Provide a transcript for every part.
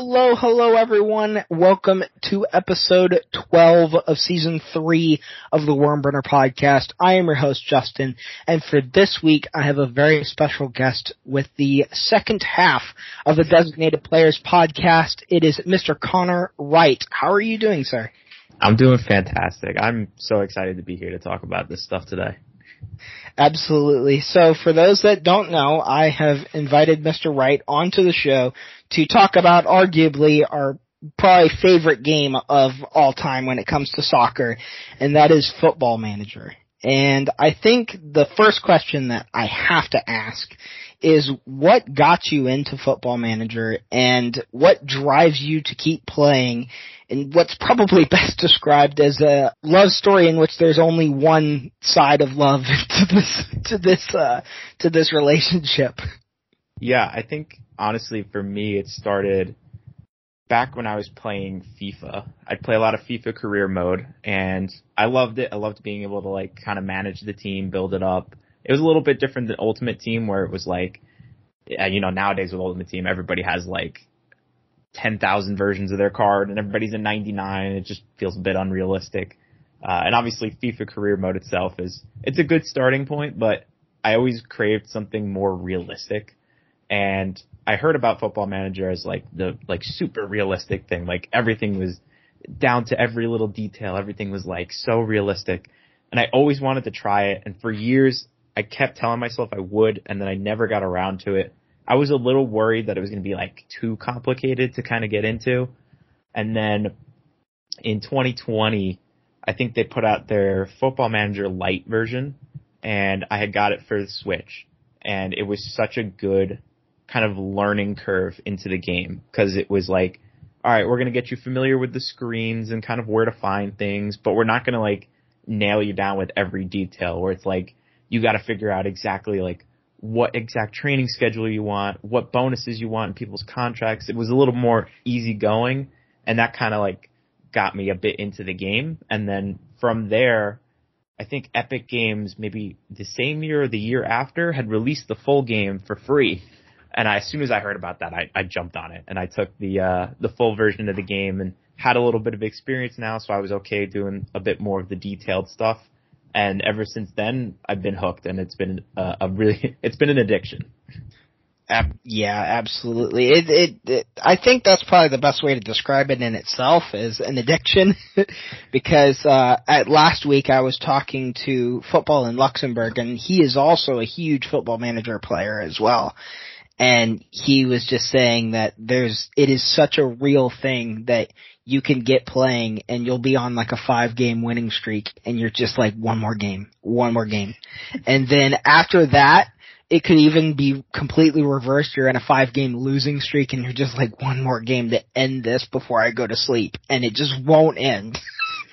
Hello, hello everyone. Welcome to episode 12 of season 3 of the Wormburner podcast. I am your host Justin, and for this week I have a very special guest with the second half of the Designated Players podcast. It is Mr. Conner Wright. How are you doing, sir? I'm doing fantastic. I'm so excited to be here to talk about this stuff today. Absolutely. So for those that don't know, I have invited Mr. Wright onto the show to talk about arguably our probably favorite game of all time when it comes to soccer, and that is Football Manager. And I think the first question that I have to ask is what got you into Football Manager and what drives you to keep playing and what's probably best described as a love story in which there's only one side of love to this to this uh to this relationship. Yeah, I think honestly for me it started back when I was playing FIFA. I'd play a lot of FIFA career mode and I loved it. I loved being able to like kind of manage the team, build it up. It was a little bit different than Ultimate Team where it was like, you know, nowadays with Ultimate Team, everybody has like 10,000 versions of their card and everybody's a 99. It just feels a bit unrealistic. Uh, and obviously FIFA career mode itself is, it's a good starting point, but I always craved something more realistic. And I heard about Football Manager as like the like super realistic thing. Like everything was down to every little detail. Everything was like so realistic. And I always wanted to try it. And for years, I kept telling myself I would, and then I never got around to it. I was a little worried that it was going to be like too complicated to kind of get into. And then in 2020, I think they put out their Football Manager Lite version, and I had got it for the Switch, and it was such a good kind of learning curve into the game because it was like, all right, we're going to get you familiar with the screens and kind of where to find things, but we're not going to like nail you down with every detail where it's like, you got to figure out exactly like what exact training schedule you want, what bonuses you want in people's contracts. It was a little more easygoing and that kind of like got me a bit into the game. And then from there, I think Epic Games maybe the same year or the year after had released the full game for free and I, as soon as I heard about that, I, I jumped on it and I took the uh, the full version of the game and had a little bit of experience now, so I was okay doing a bit more of the detailed stuff. And ever since then, I've been hooked, and it's been uh, a really it's been an addiction. Ab- yeah, absolutely. It, it, it, I think that's probably the best way to describe it in itself is an addiction, because uh, at last week I was talking to football in Luxembourg, and he is also a huge football manager player as well and he was just saying that there's it is such a real thing that you can get playing and you'll be on like a five game winning streak and you're just like one more game, one more game. And then after that, it could even be completely reversed. You're in a five game losing streak and you're just like one more game to end this before I go to sleep and it just won't end.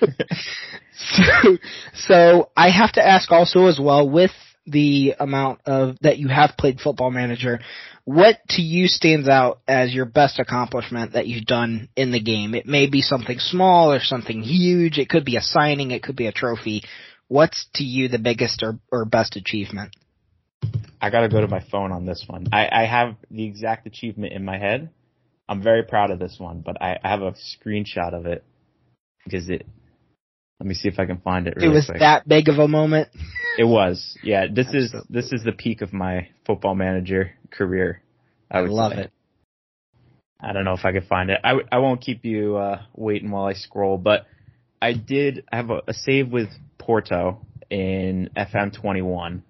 so, so I have to ask also as well with the amount of that you have played football manager what to you stands out as your best accomplishment that you've done in the game? It may be something small or something huge. It could be a signing. It could be a trophy. What's to you the biggest or, or best achievement? I gotta go to my phone on this one. I, I have the exact achievement in my head. I'm very proud of this one, but I, I have a screenshot of it because it. Let me see if I can find it. Really it was quick. that big of a moment. It was, yeah. This is this is the peak of my football manager career. I, would love say. it. I don't know if I could find it. I w- I won't keep you uh, waiting while I scroll, but I did have a, a save with Porto in FM21,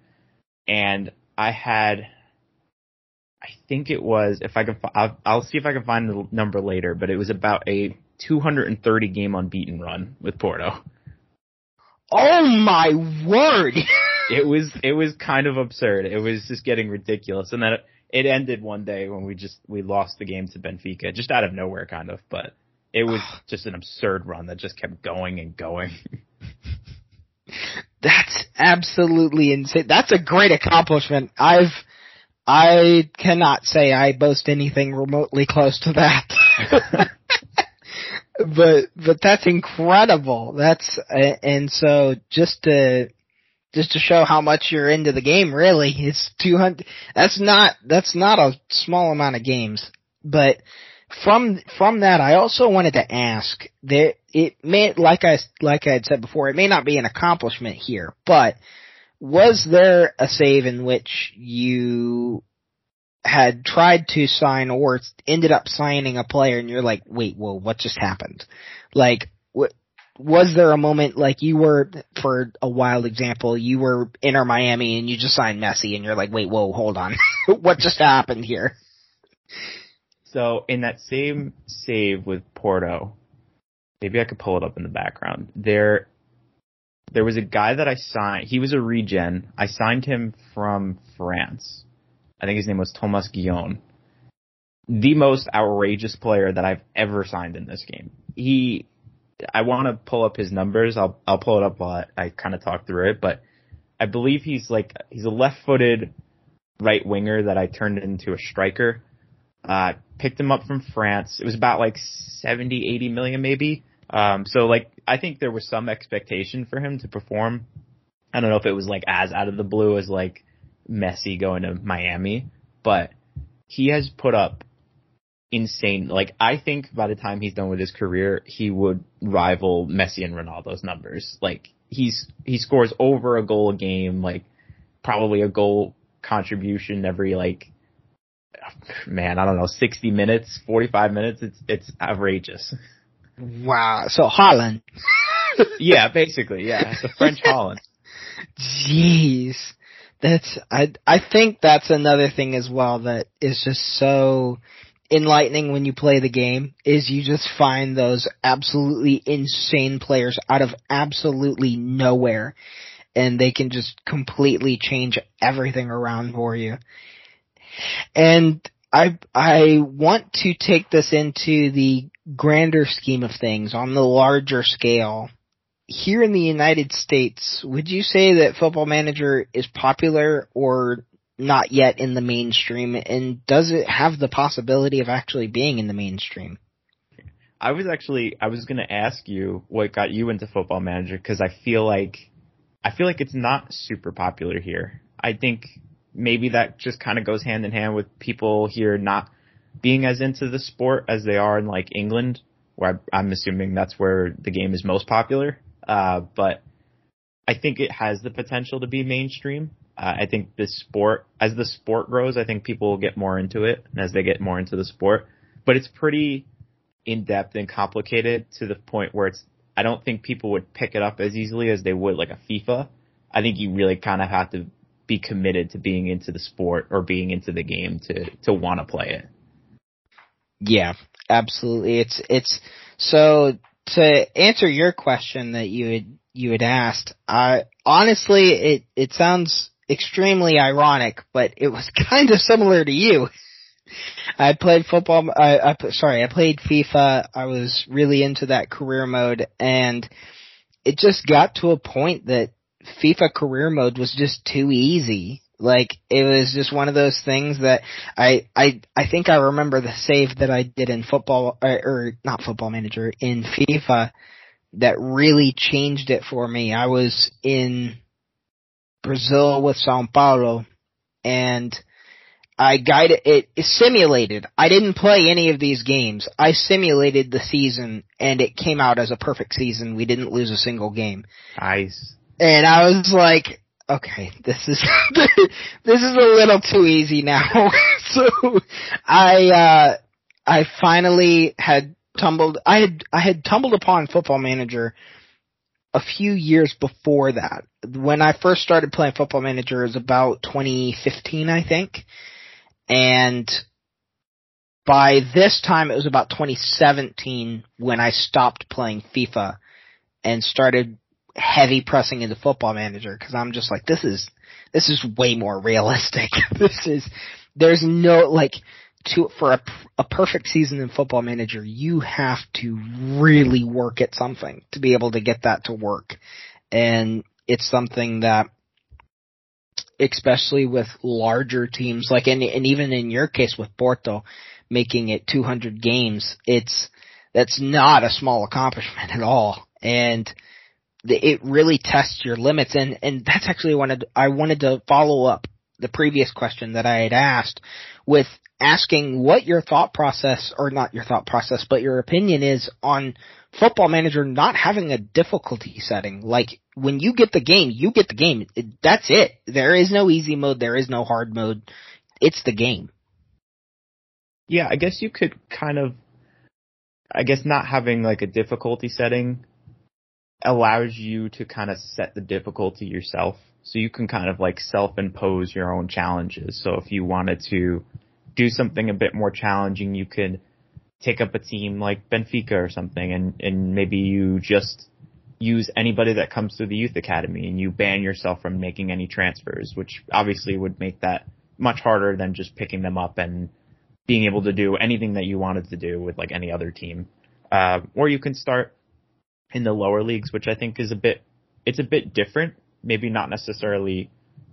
and I had, I think it was if I can, I'll, I'll see if I can find the number later, but it was about a 230 game unbeaten run with Porto. Oh my word! it was it was kind of absurd. It was just getting ridiculous, and then it, it ended one day when we just we lost the game to Benfica, just out of nowhere, kind of. But it was just an absurd run that just kept going and going. That's absolutely insane. That's a great accomplishment. I've I cannot say I boast anything remotely close to that. but but that's incredible. That's and so just to just to show how much you're into the game. Really, it's two hundred. That's not that's not a small amount of games, but from from that, I also wanted to ask that it may, like I like I had said before, it may not be an accomplishment here, but was there a save in which you had tried to sign or ended up signing a player and you're like, wait, whoa, what just happened? Like, what, was there a moment like you were, for a wild example, you were Inter Miami and you just signed Messi and you're like, wait, whoa, hold on. what just happened here? So in that same save with Porto, maybe I could pull it up in the background. There, there was a guy that I signed. He was a regen. I signed him from France. I think his name was Thomas Guillon. The most outrageous player that I've ever signed in this game. He, I want to pull up his numbers. I'll I'll pull it up while I, I kind of talk through it. But I believe he's like he's a left-footed right winger that I turned into a striker. Uh, picked him up from France. It was about like 70, 80 million maybe. Um, so like, I think there was some expectation for him to perform. I don't know if it was like as out of the blue as like Messi going to Miami, but he has put up insane. Like, I think by the time he's done with his career, he would rival Messi and Ronaldo's numbers. Like, he's, he scores over a goal a game, like, probably a goal contribution every like man, I don't know, 60 minutes, 45 minutes. It's, it's outrageous. Wow. So Haaland. yeah, basically. Yeah. The French Haaland. Jeez. That's, I, I think that's another thing as well that is just so enlightening when you play the game is you just find those absolutely insane players out of absolutely nowhere and they can just completely change everything around for you. And I I want to take this into the grander scheme of things on the larger scale. Here in the United States, would you say that Football Manager is popular or not yet in the mainstream and does it have the possibility of actually being in the mainstream? I was actually I was going to ask you what got you into Football Manager cuz I feel like I feel like it's not super popular here. I think maybe that just kind of goes hand in hand with people here not being as into the sport as they are in like England, where I'm assuming that's where the game is most popular. Uh, but I think it has the potential to be mainstream. Uh, I think this sport, as the sport grows, I think people will get more into it and as they get more into the sport. But it's pretty in depth and complicated to the point where it's, I don't think people would pick it up as easily as they would like a FIFA. I think you really kind of have to be committed to being into the sport or being into the game to to want to play it. Yeah, absolutely. It's it's so to answer your question that you had you had asked. I honestly it it sounds extremely ironic, but it was kind of similar to you. I played football. I, I sorry, I played FIFA. I was really into that career mode, and it just got to a point that FIFA career mode was just too easy. Like it was just one of those things that I I I think I remember the save that I did in football or, or not football manager in FIFA that really changed it for me. I was in Brazil with Sao Paulo and I guided it, it simulated. I didn't play any of these games. I simulated the season and it came out as a perfect season. We didn't lose a single game. Nice and I was like, okay, this is this is a little too easy now. so I uh I finally had tumbled I had I had tumbled upon Football Manager a few years before that. When I first started playing Football Manager was about 2015 I think. And by this time it was about 2017 when I stopped playing FIFA and started heavy pressing into football manager because I'm just like, this is, this is way more realistic. this is, there's no, like, to, for a, a perfect season in football manager, you have to really work at something to be able to get that to work. And it's something that, especially with larger teams, like, and, and even in your case with Porto, making it 200 games, it's, that's not a small accomplishment at all. And, it really tests your limits and and that's actually wanted I wanted to follow up the previous question that I had asked with asking what your thought process, or not your thought process, but your opinion is on football manager not having a difficulty setting. Like when you get the game, you get the game. That's it. There is no easy mode. There is no hard mode. It's the game. Yeah, I guess you could kind of, I guess not having like a difficulty setting allows you to kind of set the difficulty yourself. So you can kind of like self-impose your own challenges. So if you wanted to do something a bit more challenging, you could take up a team like Benfica or something and, and maybe you just use anybody that comes through the youth academy and you ban yourself from making any transfers, which obviously would make that much harder than just picking them up and being able to do anything that you wanted to do with like any other team. Uh, or you can start in the lower leagues, which I think is a bit, it's a bit different, maybe not necessarily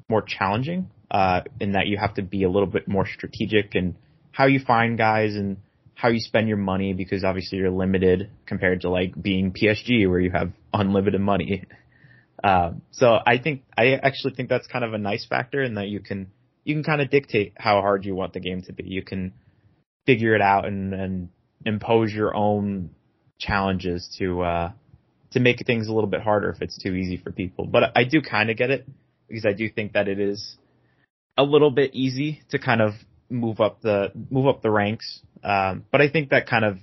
more challenging, uh, in that you have to be a little bit more strategic in how you find guys and how you spend your money because obviously you're limited compared to like being PSG where you have unlimited money. Uh, so I think, I actually think that's kind of a nice factor in that you can, you can kind of dictate how hard you want the game to be. You can figure it out and, and impose your own challenges to, uh, to make things a little bit harder if it's too easy for people. But I do kind of get it because I do think that it is a little bit easy to kind of move up the move up the ranks. Um, but I think that kind of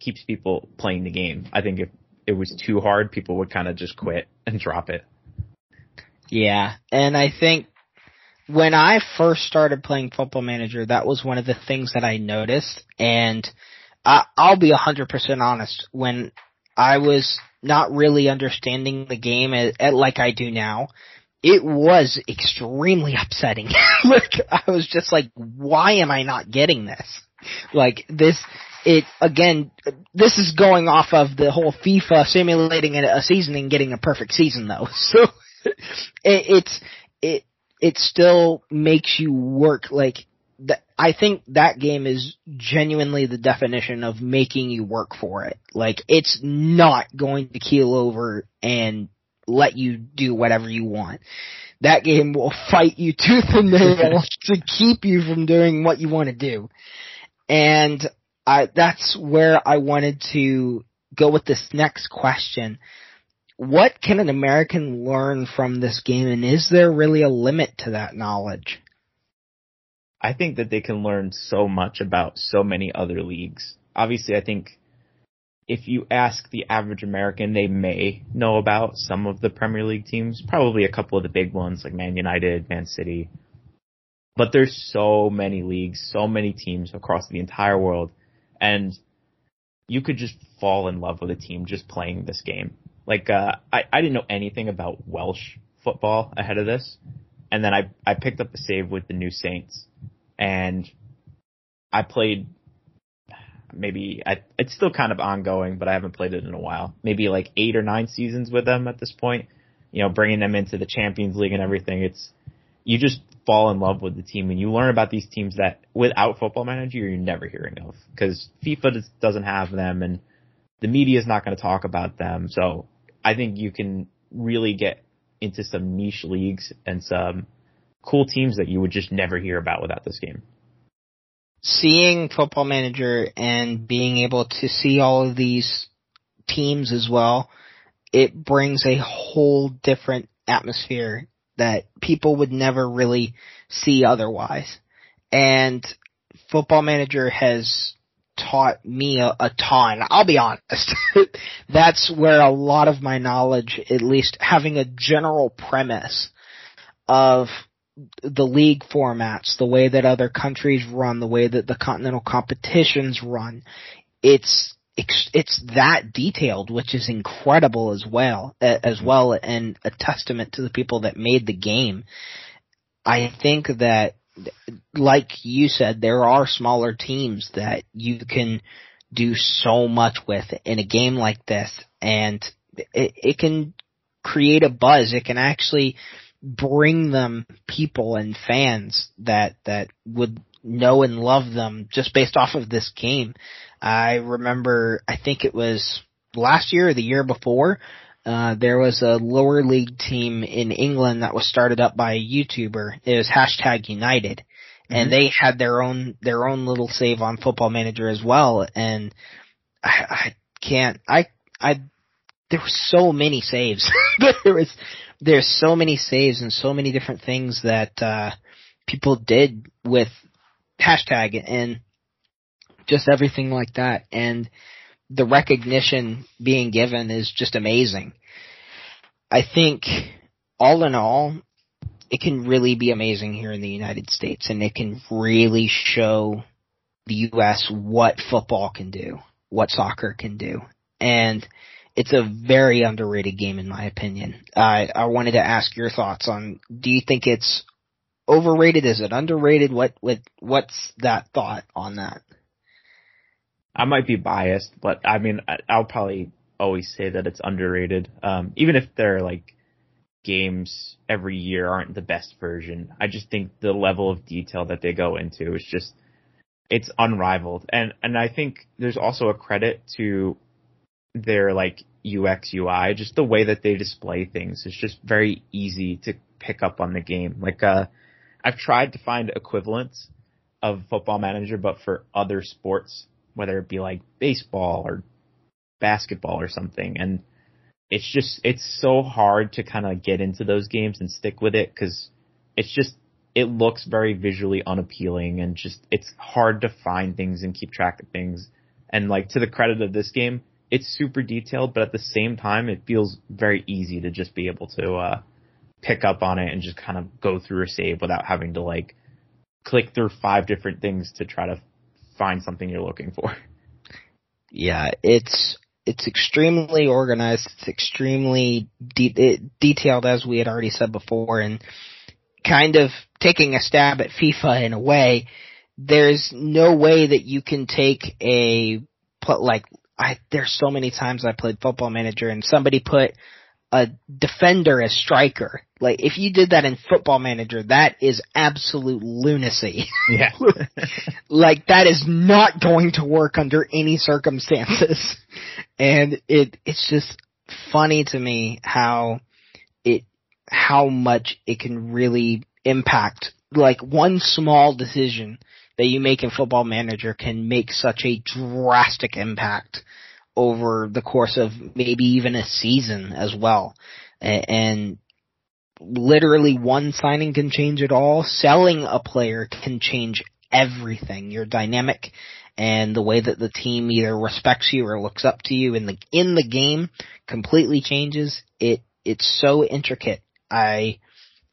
keeps people playing the game. I think if it was too hard, people would kind of just quit and drop it. Yeah, and I think when I first started playing Football Manager, that was one of the things that I noticed, and I, I'll be a hundred percent honest. When I was not really understanding the game at, at, like I do now, it was extremely upsetting. like I was just like, why am I not getting this? Like this, it again, this is going off of the whole FIFA simulating a season and getting a perfect season though. So it, it's it it still makes you work like. I think that game is genuinely the definition of making you work for it. Like it's not going to keel over and let you do whatever you want. That game will fight you tooth and nail to keep you from doing what you want to do. And I, that's where I wanted to go with this next question. What can an American learn from this game and is there really a limit to that knowledge? I think that they can learn so much about so many other leagues. Obviously, I think if you ask the average American, they may know about some of the Premier League teams, probably a couple of the big ones like Man United, Man City. But there's so many leagues, so many teams across the entire world, and you could just fall in love with a team just playing this game. Like uh, I, I didn't know anything about Welsh football ahead of this, and then I I picked up a save with the New Saints, and I played maybe I, it's still kind of ongoing, but I haven't played it in a while. Maybe like eight or nine seasons with them at this point. You know, bringing them into the Champions League and everything. It's you just fall in love with the team and you learn about these teams that without Football Manager you're never hearing of because FIFA doesn't have them and the media is not going to talk about them. So I think you can really get into some niche leagues and some cool teams that you would just never hear about without this game seeing Football Manager and being able to see all of these teams as well, it brings a whole different atmosphere that people would never really see otherwise. And Football Manager has taught me a, a ton. I'll be honest. That's where a lot of my knowledge, at least having a general premise of the league formats, the way that other countries run, the way that the continental competitions run. It's it's that detailed, which is incredible as well, as mm-hmm. well, and a testament to the people that made the game. I think that, like you said, there are smaller teams that you can do so much with in a game like this, and it, it can create a buzz. It can actually bring them people and fans that that would know and love them just based off of this game. I remember, I think it was last year or the year before, uh, there was a lower league team in England that was started up by a YouTuber. It was hashtag United, mm-hmm. and they had their own their own little save on Football Manager as well. And I, I can't. I I there were so many saves. there was there's so many saves and so many different things that uh, people did with hashtag and just everything like that. And the recognition being given is just amazing. I think all in all, it can really be amazing here in the United States and it can really show the US what football can do, what soccer can do. And it's a very underrated game in my opinion. I I wanted to ask your thoughts on do you think it's overrated? Is it underrated? What what what's that thought on that? I might be biased, but I mean, I'll probably always say that it's underrated. Um, even if they're like games every year aren't the best version, I just think the level of detail that they go into is just it's unrivaled. And and I think there's also a credit to their like UX UI, just the way that they display things is just very easy to pick up on the game. Like uh I've tried to find equivalents of football manager but for other sports whether it be like baseball or basketball or something. And it's just, it's so hard to kind of get into those games and stick with it because it's just, it looks very visually unappealing and just, it's hard to find things and keep track of things. And like to the credit of this game, it's super detailed, but at the same time, it feels very easy to just be able to, uh, pick up on it and just kind of go through a save without having to like click through five different things to try to find something you're looking for. Yeah, it's it's extremely organized. It's extremely de- detailed, as we had already said before, and kind of taking a stab at FIFA in a way. There's no way that you can take a put like I. There's so many times I played Football Manager and somebody put a defender as striker. Like if you did that in Football Manager, that is absolute lunacy. Yeah. like that is not going to work under any circumstances. And it it's just funny to me how it how much it can really impact like one small decision that you make in Football Manager can make such a drastic impact over the course of maybe even a season as well. And literally one signing can change it all. Selling a player can change everything. Your dynamic and the way that the team either respects you or looks up to you in the in the game completely changes. It it's so intricate. I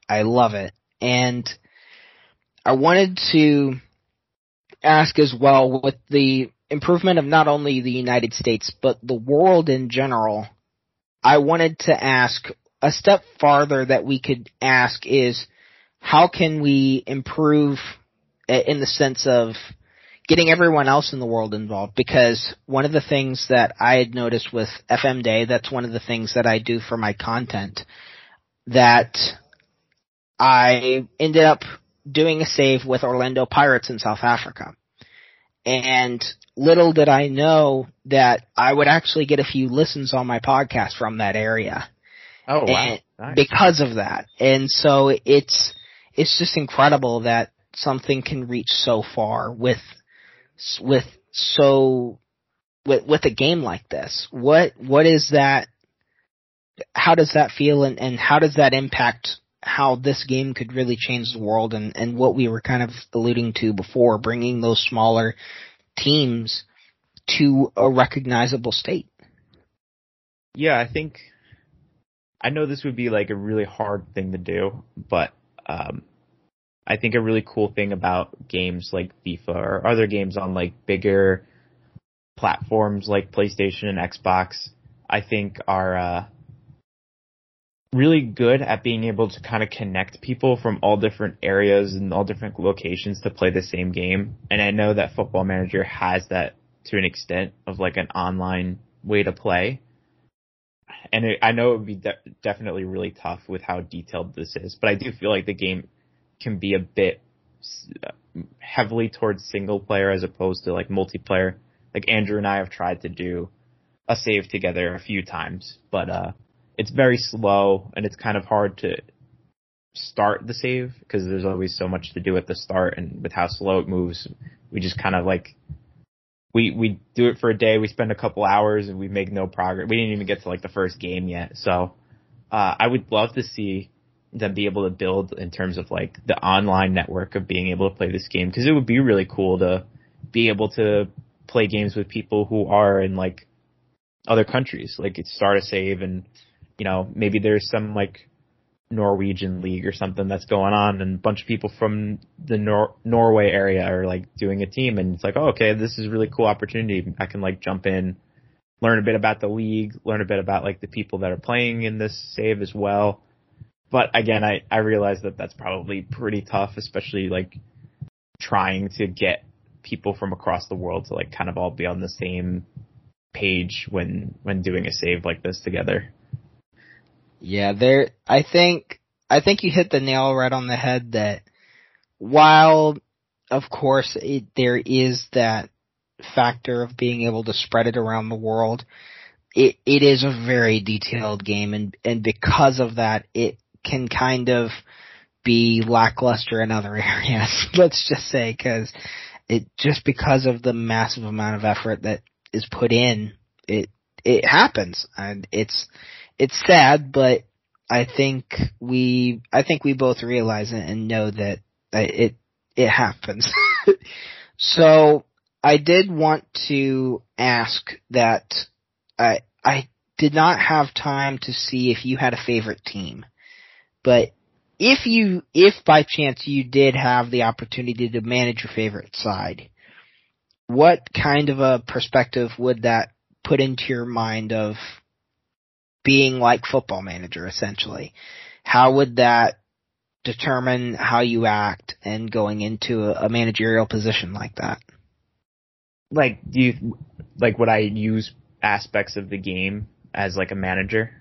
I love it. And I wanted to ask as well with the improvement of not only the United States, but the world in general, I wanted to ask a step farther that we could ask is how can we improve in the sense of getting everyone else in the world involved? Because one of the things that I had noticed with FM Day, that's one of the things that I do for my content that I ended up doing a save with Orlando Pirates in South Africa. And little did I know that I would actually get a few listens on my podcast from that area. Oh wow. Nice. Because of that. And so it's, it's just incredible that something can reach so far with, with so, with, with a game like this. What, what is that, how does that feel and, and how does that impact how this game could really change the world and, and what we were kind of alluding to before, bringing those smaller teams to a recognizable state. Yeah, I think I know this would be like a really hard thing to do, but um, I think a really cool thing about games like FIFA or other games on like bigger platforms like PlayStation and Xbox, I think are uh, really good at being able to kind of connect people from all different areas and all different locations to play the same game. And I know that Football Manager has that to an extent of like an online way to play. And it, I know it would be de- definitely really tough with how detailed this is, but I do feel like the game can be a bit heavily towards single player as opposed to like multiplayer. Like Andrew and I have tried to do a save together a few times, but uh it's very slow and it's kind of hard to start the save because there's always so much to do at the start and with how slow it moves, we just kind of like we we do it for a day, we spend a couple hours and we make no progress. We didn't even get to like the first game yet. So uh I would love to see them be able to build in terms of like the online network of being able to play this game because it would be really cool to be able to play games with people who are in like other countries. Like start a save and you know maybe there's some like Norwegian league or something that's going on and a bunch of people from the Nor- Norway area are like doing a team and it's like, oh, okay, this is a really cool opportunity. I can like jump in, learn a bit about the league, learn a bit about like the people that are playing in this save as well. But again, I, I realize that that's probably pretty tough, especially like trying to get people from across the world to like kind of all be on the same page when, when doing a save like this together. Yeah, there, I think, I think you hit the nail right on the head that while, of course, it, there is that factor of being able to spread it around the world, it, it is a very detailed game and, and because of that, it can kind of be lackluster in other areas, let's just say, cause it, just because of the massive amount of effort that is put in, it, it happens. And it's, it's sad, but I think we, I think we both realize it and know that it, it happens. so I did want to ask that I, I did not have time to see if you had a favorite team, but if you, if by chance you did have the opportunity to manage your favorite side, what kind of a perspective would that put into your mind of being like football manager essentially. How would that determine how you act and going into a, a managerial position like that? Like, do you, like would I use aspects of the game as like a manager?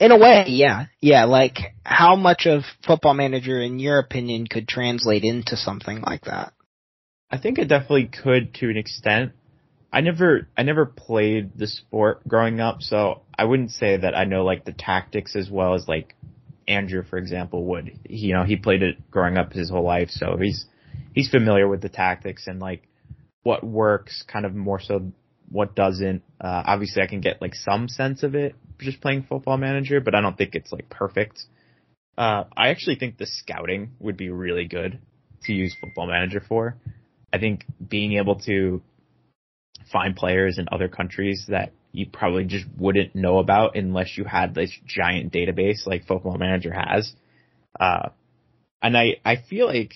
In a way, yeah. Yeah, like how much of football manager in your opinion could translate into something like that? I think it definitely could to an extent. I never I never played the sport growing up, so I wouldn't say that I know like the tactics as well as like Andrew, for example, would. He, you know, he played it growing up his whole life, so he's he's familiar with the tactics and like what works, kind of more so what doesn't. Uh, obviously, I can get like some sense of it just playing Football Manager, but I don't think it's like perfect. Uh, I actually think the scouting would be really good to use Football Manager for. I think being able to find players in other countries that you probably just wouldn't know about unless you had this giant database like Football Manager has. Uh, and I, I feel like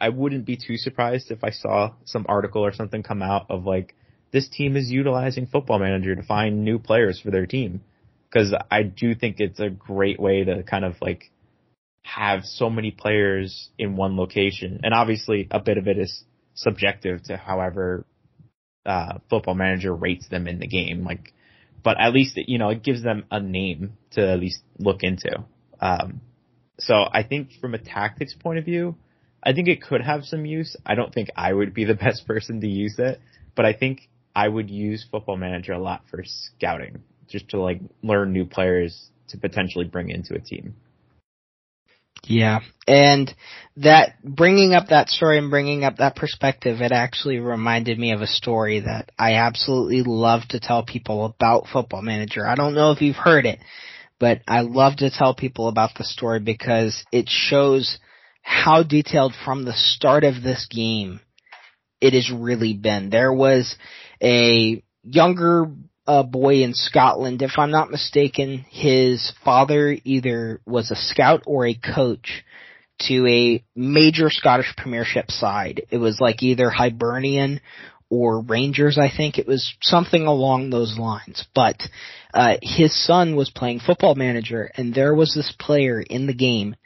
I wouldn't be too surprised if I saw some article or something come out of like, this team is utilizing Football Manager to find new players for their team. Cause I do think it's a great way to kind of like have so many players in one location. And obviously a bit of it is subjective to however uh, football manager rates them in the game. Like, but at least you know it gives them a name to at least look into. Um, so I think from a tactics point of view, I think it could have some use. I don't think I would be the best person to use it, but I think I would use Football Manager a lot for scouting, just to like learn new players to potentially bring into a team. Yeah, and that bringing up that story and bringing up that perspective, it actually reminded me of a story that I absolutely love to tell people about Football Manager. I don't know if you've heard it, but I love to tell people about the story because it shows how detailed from the start of this game it has really been. There was a younger a boy in Scotland. If I'm not mistaken, his father either was a scout or a coach to a major Scottish Premiership side. It was like either Hibernian or Rangers, I think. It was something along those lines. But uh, his son was playing football manager, and there was this player in the game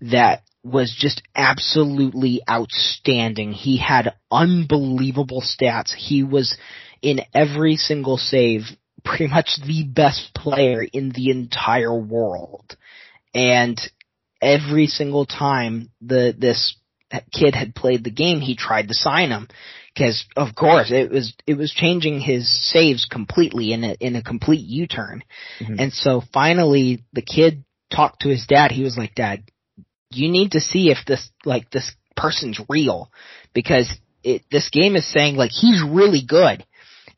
that was just absolutely outstanding. He had unbelievable stats. He was in every single save pretty much the best player in the entire world. And every single time the this kid had played the game, he tried to sign him because of course it was it was changing his saves completely in a in a complete U-turn. Mm-hmm. And so finally the kid talked to his dad. He was like, "Dad, you need to see if this like this person's real because it this game is saying like he's really good."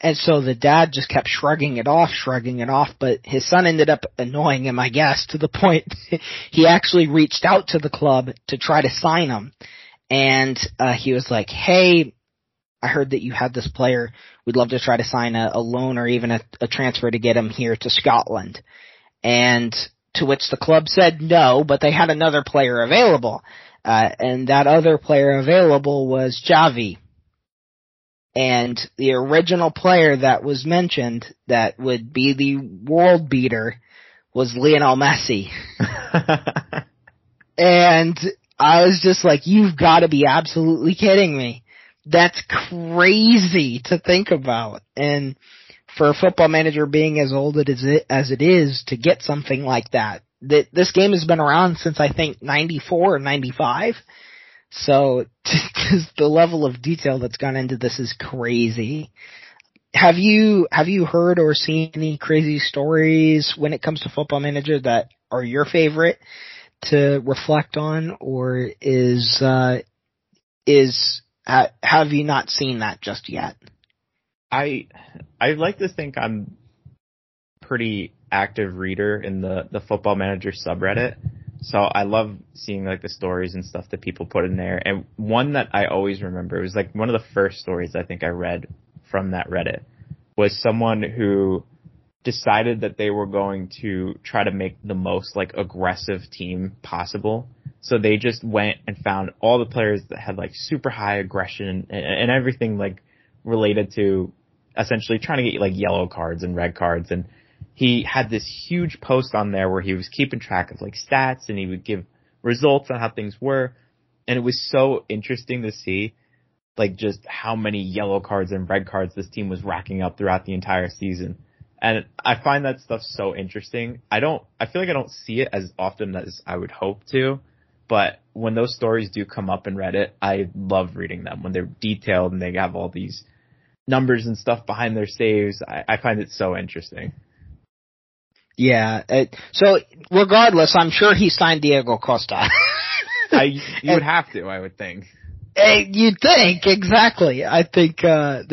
And so the dad just kept shrugging it off, shrugging it off, but his son ended up annoying him, I guess, to the point he actually reached out to the club to try to sign him. And, uh, he was like, hey, I heard that you had this player. We'd love to try to sign a, a loan or even a, a transfer to get him here to Scotland. And to which the club said no, but they had another player available. Uh, and that other player available was Xavi. And the original player that was mentioned that would be the world beater was Lionel Messi. and I was just like, you've got to be absolutely kidding me that's crazy to think about. And for a football manager being as old as it, as it is to get something like that, that this game has been around since I think 94 or 95. So the level of detail that's gone into this is crazy. Have you have you heard or seen any crazy stories when it comes to football manager that are your favorite to reflect on, or is uh, is have you not seen that just yet? I I like to think I'm pretty active reader in the the football manager subreddit. So I love seeing like the stories and stuff that people put in there. And one that I always remember was like one of the first stories I think I read from that Reddit was someone who decided that they were going to try to make the most like aggressive team possible so they just went and found all the players that had like super high aggression and, and everything like related to essentially trying to get like yellow cards and red cards. And he had this huge post on there where he was keeping track of like stats and he would give results on how things were. And it was so interesting to see like just how many yellow cards and red cards this team was racking up throughout the entire season. And I find that stuff so interesting. I don't, I feel like I don't see it as often as I would hope to. But when those stories do come up in Reddit, I love reading them when they're detailed and they have all these numbers and stuff behind their saves. I, I find it so interesting. Yeah. It, so regardless, I'm sure he signed Diego Costa. I, you and, would have to, I would think. Eh, you'd think exactly. I think. uh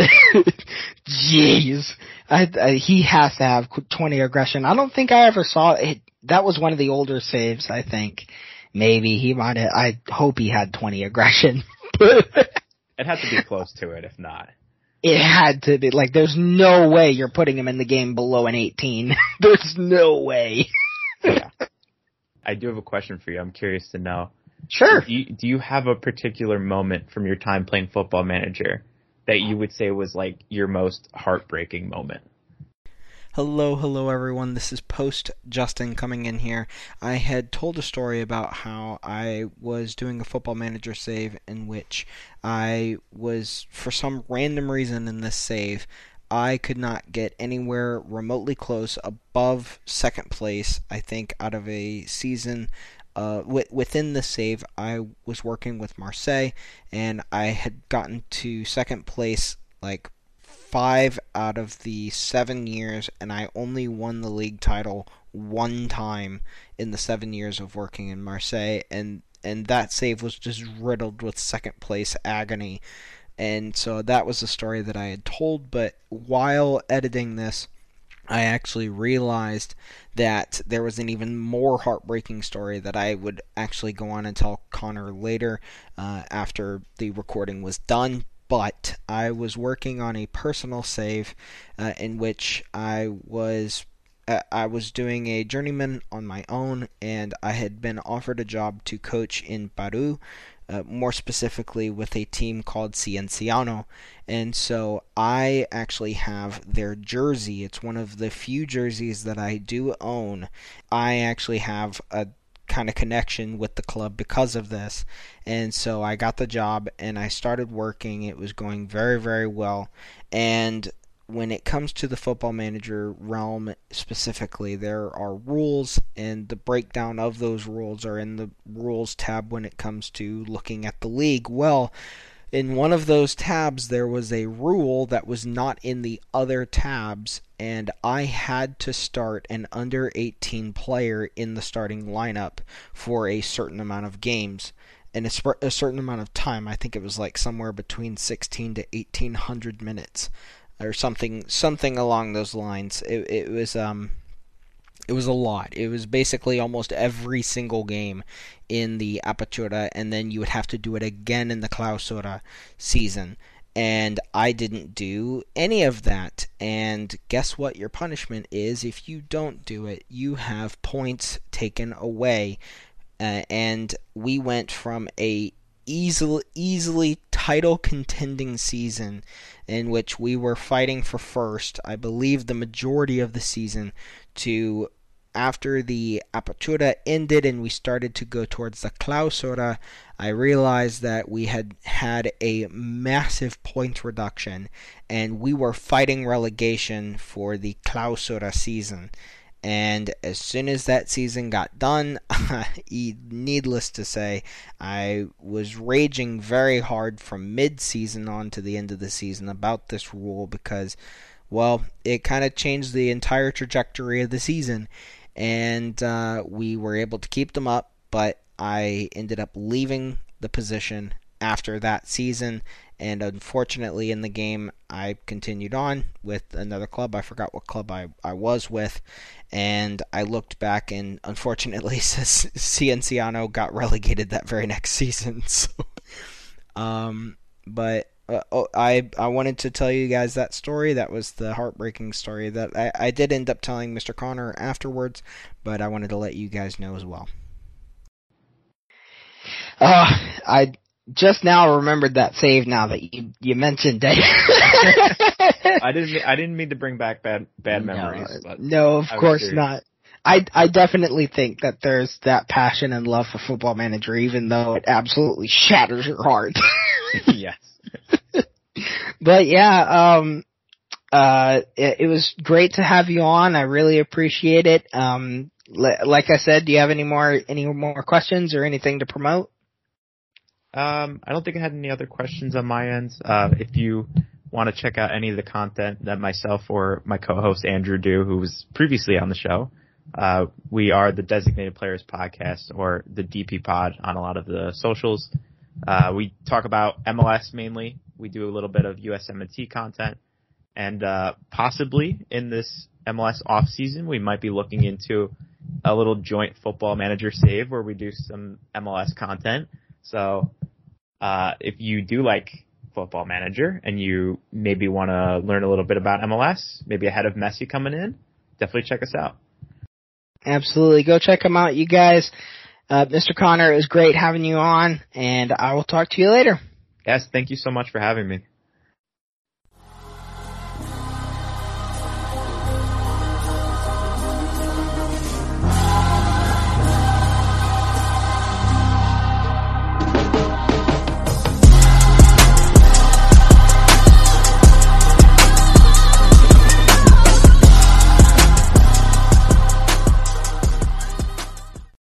Jeez, I, I, he has to have 20 aggression. I don't think I ever saw it. That was one of the older saves. I think maybe he might have, I hope he had 20 aggression. it had to be close to it, if not. It had to be, like, there's no way you're putting him in the game below an 18. there's no way. yeah. I do have a question for you. I'm curious to know. Sure. Do you, do you have a particular moment from your time playing football manager that you would say was like your most heartbreaking moment? Hello, hello everyone. This is Post Justin coming in here. I had told a story about how I was doing a football manager save in which I was, for some random reason in this save, I could not get anywhere remotely close above second place, I think, out of a season uh, within the save, I was working with Marseille, and I had gotten to second place like five out of the seven years, and I only won the league title one time in the seven years of working in Marseille, and and that save was just riddled with second place agony. And so that was the story that I had told, but while editing this, I actually realized that there was an even more heartbreaking story that I would actually go on and tell Conner later uh, after the recording was done but I was working on a personal save uh, in which I was uh, I was doing a journeyman on my own, and I had been offered a job to coach in Peru, uh, more specifically with a team called Cienciano. And so I actually have their jersey. It's one of the few jerseys that I do own. I actually have a kind of connection with the club because of this. And so I got the job and I started working. It was going very, very well. And when it comes to the football manager realm specifically, there are rules, and the breakdown of those rules are in the rules tab when it comes to looking at the league. Well, in one of those tabs, there was a rule that was not in the other tabs, and I had to start an under 18 player in the starting lineup for a certain amount of games in a, sp- a certain amount of time. I think it was like somewhere between 16 to 1800 minutes or something something along those lines. It, it was um it was a lot. It was basically almost every single game in the Apertura, and then you would have to do it again in the Clausura season. And I didn't do any of that. And guess what? Your punishment is if you don't do it, you have points taken away. Uh, and we went from a easily easily title contending season in which we were fighting for first, I believe the majority of the season, to after the Apertura ended and we started to go towards the Clausura, I realized that we had had a massive point reduction and we were fighting relegation for the Clausura season. And as soon as that season got done, needless to say, I was raging very hard from mid season on to the end of the season about this rule because, well, it kind of changed the entire trajectory of the season. And uh, we were able to keep them up, but I ended up leaving the position after that season and unfortunately, in the game, I continued on with another club. I forgot what club I, I was with. And I looked back, and unfortunately, Cienciano got relegated that very next season. So, um, but uh, oh, I I wanted to tell you guys that story. That was the heartbreaking story that I, I did end up telling Mr. Conner afterwards, but I wanted to let you guys know as well. Uh, I just now remembered that save now that you you mentioned it. I didn't I didn't mean to bring back bad bad memories. No, no of course not. I I definitely think that there's that passion and love for Football Manager, even though it absolutely shatters your heart. yes. but yeah, um, uh, it, it, was great to have you on. I really appreciate it. Um, like I said, do you have any more any more questions or anything to promote? Um, I don't think I had any other questions on my end. Uh, if you want to check out any of the content that myself or my co-host Andrew do, who was previously on the show, uh, we are the Designated Players Podcast or the DP Pod on a lot of the socials. Uh, we talk about MLS mainly. We do a little bit of USMNT content, and uh, possibly in this MLS off season, we might be looking into a little joint football manager save where we do some MLS content. So uh, if you do like Football Manager and you maybe want to learn a little bit about MLS, maybe ahead of Messi coming in, definitely check us out. Absolutely, go check them out, you guys. Uh, Mr. Conner, it was great having you on, and I will talk to you later. Yes, thank you so much for having me.